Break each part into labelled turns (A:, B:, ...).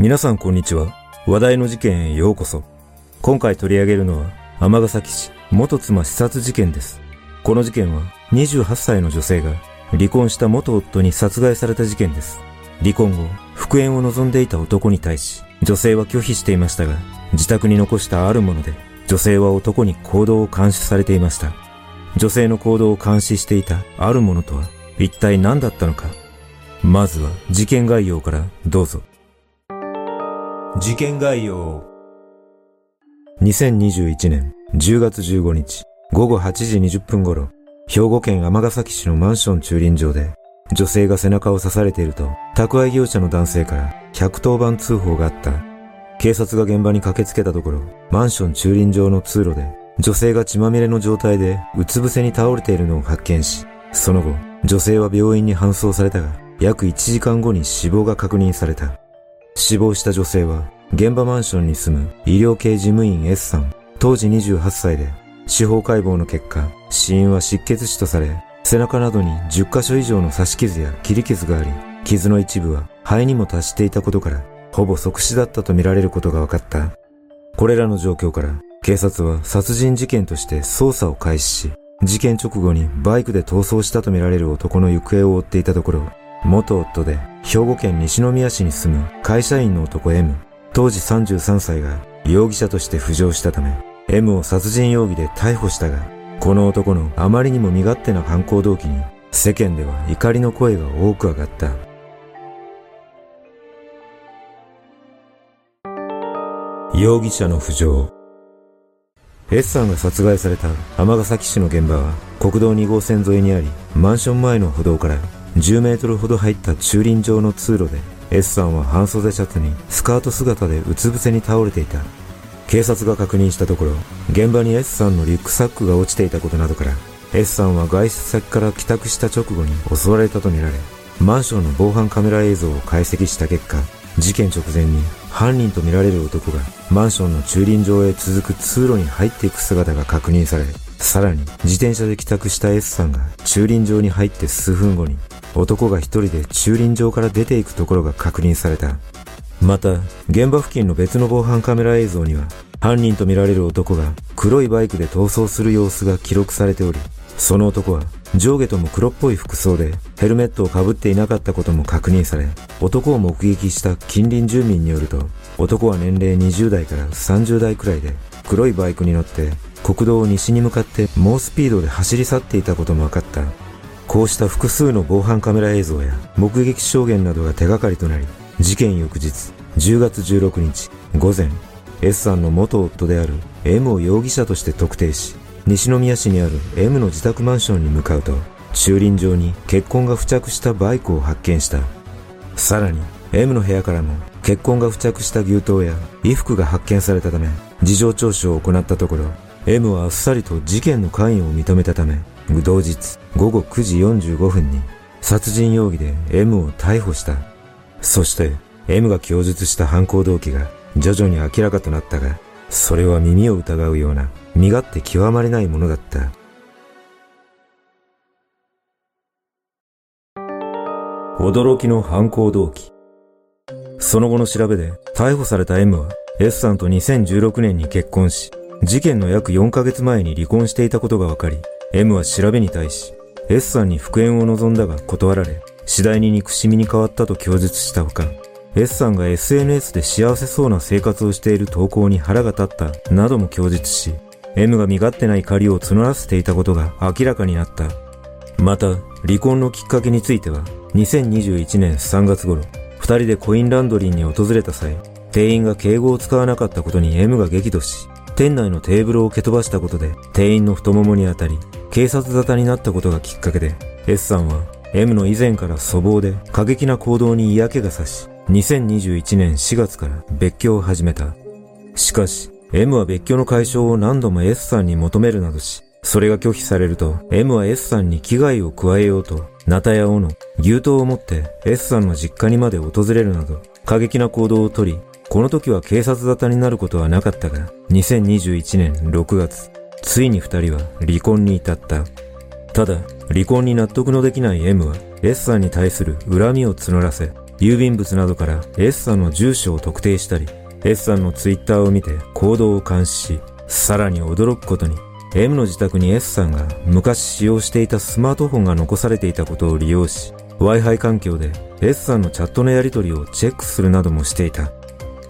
A: 皆さんこんにちは。話題の事件へようこそ。今回取り上げるのは、尼崎市元妻刺殺事件です。この事件は、28歳の女性が、離婚した元夫に殺害された事件です。離婚後、復縁を望んでいた男に対し、女性は拒否していましたが、自宅に残したあるもので、女性は男に行動を監視されていました。女性の行動を監視していたあるものとは、一体何だったのか。まずは事件概要からどうぞ。事件概要2021年10月15日午後8時20分頃、兵庫県尼崎市のマンション駐輪場で、女性が背中を刺されていると、宅配業者の男性から110番通報があった。警察が現場に駆けつけたところ、マンション駐輪場の通路で、女性が血まみれの状態でうつ伏せに倒れているのを発見し、その後、女性は病院に搬送されたが、約1時間後に死亡が確認された。死亡した女性は、現場マンションに住む医療系事務員 S さん、当時28歳で、司法解剖の結果、死因は失血死とされ、背中などに10箇所以上の刺し傷や切り傷があり、傷の一部は肺にも達していたことから、ほぼ即死だったとみられることが分かった。これらの状況から、警察は殺人事件として捜査を開始し、事件直後にバイクで逃走したとみられる男の行方を追っていたところ、元夫で兵庫県西宮市に住む会社員の男 M、当時33歳が容疑者として浮上したため、M を殺人容疑で逮捕したが、この男のあまりにも身勝手な犯行動機に世間では怒りの声が多く上がった。容疑者の浮上 S さんが殺害された尼崎市の現場は国道2号線沿いにあり、マンション前の歩道から10メートルほど入った駐輪場の通路で S さんは半袖シャツにスカート姿でうつ伏せに倒れていた。警察が確認したところ、現場に S さんのリュックサックが落ちていたことなどから、S さんは外出先から帰宅した直後に襲われたとみられ、マンションの防犯カメラ映像を解析した結果、事件直前に犯人とみられる男がマンションの駐輪場へ続く通路に入っていく姿が確認され、さらに自転車で帰宅した S さんが駐輪場に入って数分後に男が一人で駐輪場から出ていくところが確認された。また、現場付近の別の防犯カメラ映像には、犯人とみられる男が黒いバイクで逃走する様子が記録されており、その男は上下とも黒っぽい服装でヘルメットをかぶっていなかったことも確認され、男を目撃した近隣住民によると、男は年齢20代から30代くらいで黒いバイクに乗って国道を西に向かって猛スピードで走り去っていたことも分かった。こうした複数の防犯カメラ映像や目撃証言などが手がかりとなり、事件翌日10月16日午前、S さんの元夫である M を容疑者として特定し、西宮市にある M の自宅マンションに向かうと、駐輪場に血痕が付着したバイクを発見した。さらに、M の部屋からも血痕が付着した牛刀や衣服が発見されたため、事情聴取を行ったところ、M はあっさりと事件の関与を認めたため、同日午後9時45分に殺人容疑で M を逮捕した。そして M が供述した犯行動機が徐々に明らかとなったが、それは耳を疑うような身勝手極まりないものだった。驚きの犯行動機。その後の調べで逮捕された M は S さんと2016年に結婚し、事件の約4ヶ月前に離婚していたことが分かり、M は調べに対し、S さんに復縁を望んだが断られ、次第に憎しみに変わったと供述したほか、S さんが SNS で幸せそうな生活をしている投稿に腹が立ったなども供述し、M が身勝手な怒りを募らせていたことが明らかになった。また、離婚のきっかけについては、2021年3月頃、二人でコインランドリーに訪れた際、店員が敬語を使わなかったことに M が激怒し、店内のテーブルを蹴飛ばしたことで店員の太ももに当たり、警察沙汰になったことがきっかけで、S さんは M の以前から粗暴で過激な行動に嫌気がさし、2021年4月から別居を始めた。しかし、M は別居の解消を何度も S さんに求めるなどし、それが拒否されると、M は S さんに危害を加えようと、ナタや斧、牛刀を持って S さんの実家にまで訪れるなど、過激な行動をとり、この時は警察沙汰になることはなかったが、2021年6月、ついに二人は離婚に至った。ただ、離婚に納得のできない M は S さんに対する恨みを募らせ、郵便物などから S さんの住所を特定したり、S さんのツイッターを見て行動を監視し、さらに驚くことに、M の自宅に S さんが昔使用していたスマートフォンが残されていたことを利用し、Wi-Fi 環境で S さんのチャットのやり取りをチェックするなどもしていた。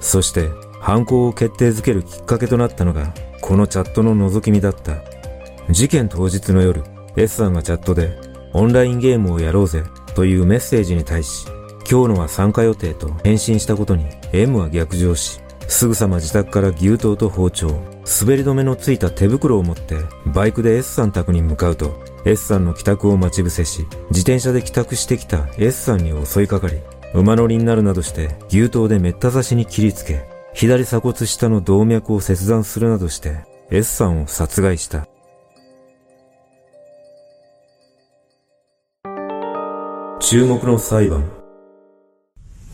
A: そして、犯行を決定づけるきっかけとなったのが、このチャットの覗き見だった。事件当日の夜、S さんがチャットで、オンラインゲームをやろうぜというメッセージに対し、今日のは参加予定と返信したことに M は逆上し、すぐさま自宅から牛刀と包丁、滑り止めのついた手袋を持ってバイクで S さん宅に向かうと、S さんの帰宅を待ち伏せし、自転車で帰宅してきた S さんに襲いかかり、馬乗りになるなどして牛刀でめった刺しに切りつけ、左鎖骨下の動脈を切断するなどして S さんを殺害した。注目の裁判。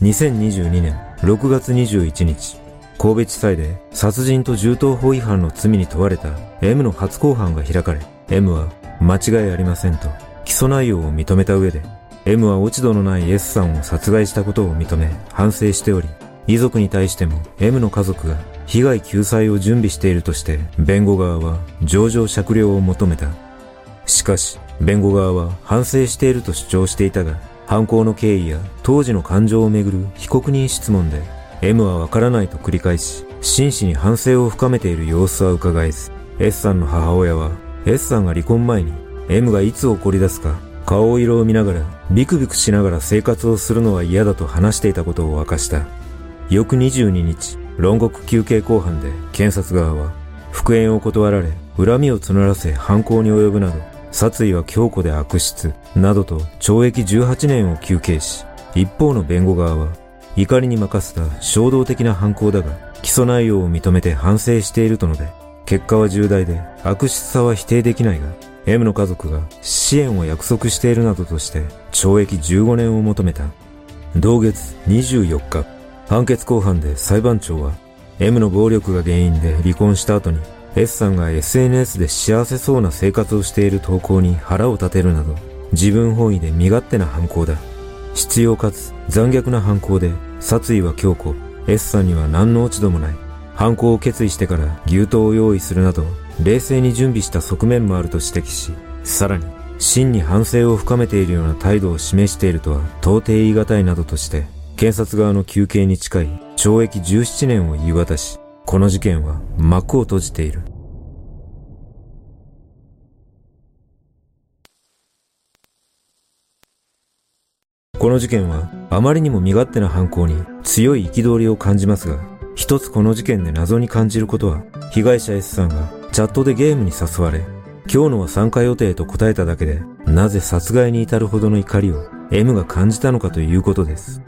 A: 2022年6月21日、神戸地裁で殺人と銃刀法違反の罪に問われた M の初公判が開かれ、M は間違いありませんと起訴内容を認めた上で、M は落ち度のない S さんを殺害したことを認め反省しており、遺族に対しても M の家族が被害救済を準備しているとして弁護側は上場酌量を求めた。しかし、弁護側は反省していると主張していたが、犯行の経緯や当時の感情をめぐる被告人質問で M はわからないと繰り返し真摯に反省を深めている様子は伺えず S さんの母親は S さんが離婚前に M がいつ怒り出すか顔色を見ながらビクビクしながら生活をするのは嫌だと話していたことを明かした翌22日論告休憩公判で検察側は復縁を断られ恨みを募らせ犯行に及ぶなど殺意は強固で悪質、などと懲役18年を求刑し、一方の弁護側は、怒りに任せた衝動的な犯行だが、起訴内容を認めて反省していると述べ、結果は重大で悪質さは否定できないが、M の家族が支援を約束しているなどとして懲役15年を求めた。同月24日、判決公判で裁判長は M の暴力が原因で離婚した後に S さんが SNS で幸せそうな生活をしている投稿に腹を立てるなど、自分本位で身勝手な犯行だ。必要かつ残虐な犯行で、殺意は強固、S さんには何の落ち度もない。犯行を決意してから牛刀を用意するなど、冷静に準備した側面もあると指摘し、さらに、真に反省を深めているような態度を示しているとは到底言い難いなどとして、検察側の求刑に近い懲役17年を言い渡し、この事件は幕を閉じている。この事件はあまりにも身勝手な犯行に強い憤りを感じますが、一つこの事件で謎に感じることは、被害者 S さんがチャットでゲームに誘われ、今日のは参加予定と答えただけで、なぜ殺害に至るほどの怒りを M が感じたのかということです。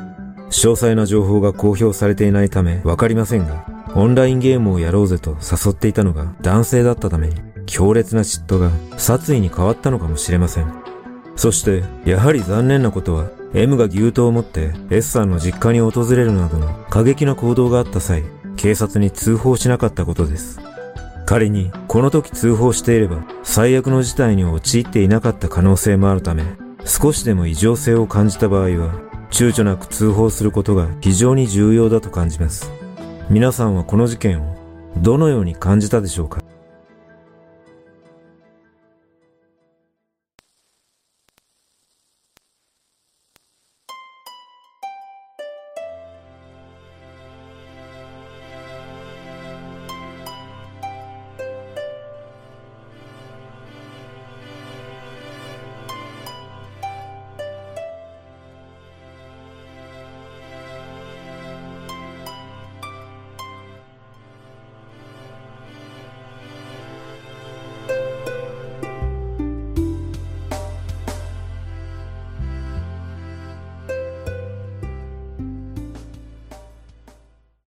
A: 詳細な情報が公表されていないためわかりませんが、オンラインゲームをやろうぜと誘っていたのが男性だったために、強烈な嫉妬が殺意に変わったのかもしれません。そして、やはり残念なことは、M が牛刀を持って S さんの実家に訪れるなどの過激な行動があった際、警察に通報しなかったことです。仮に、この時通報していれば、最悪の事態に陥っていなかった可能性もあるため、少しでも異常性を感じた場合は、躊躇なく通報することが非常に重要だと感じます。皆さんはこの事件をどのように感じたでしょうか？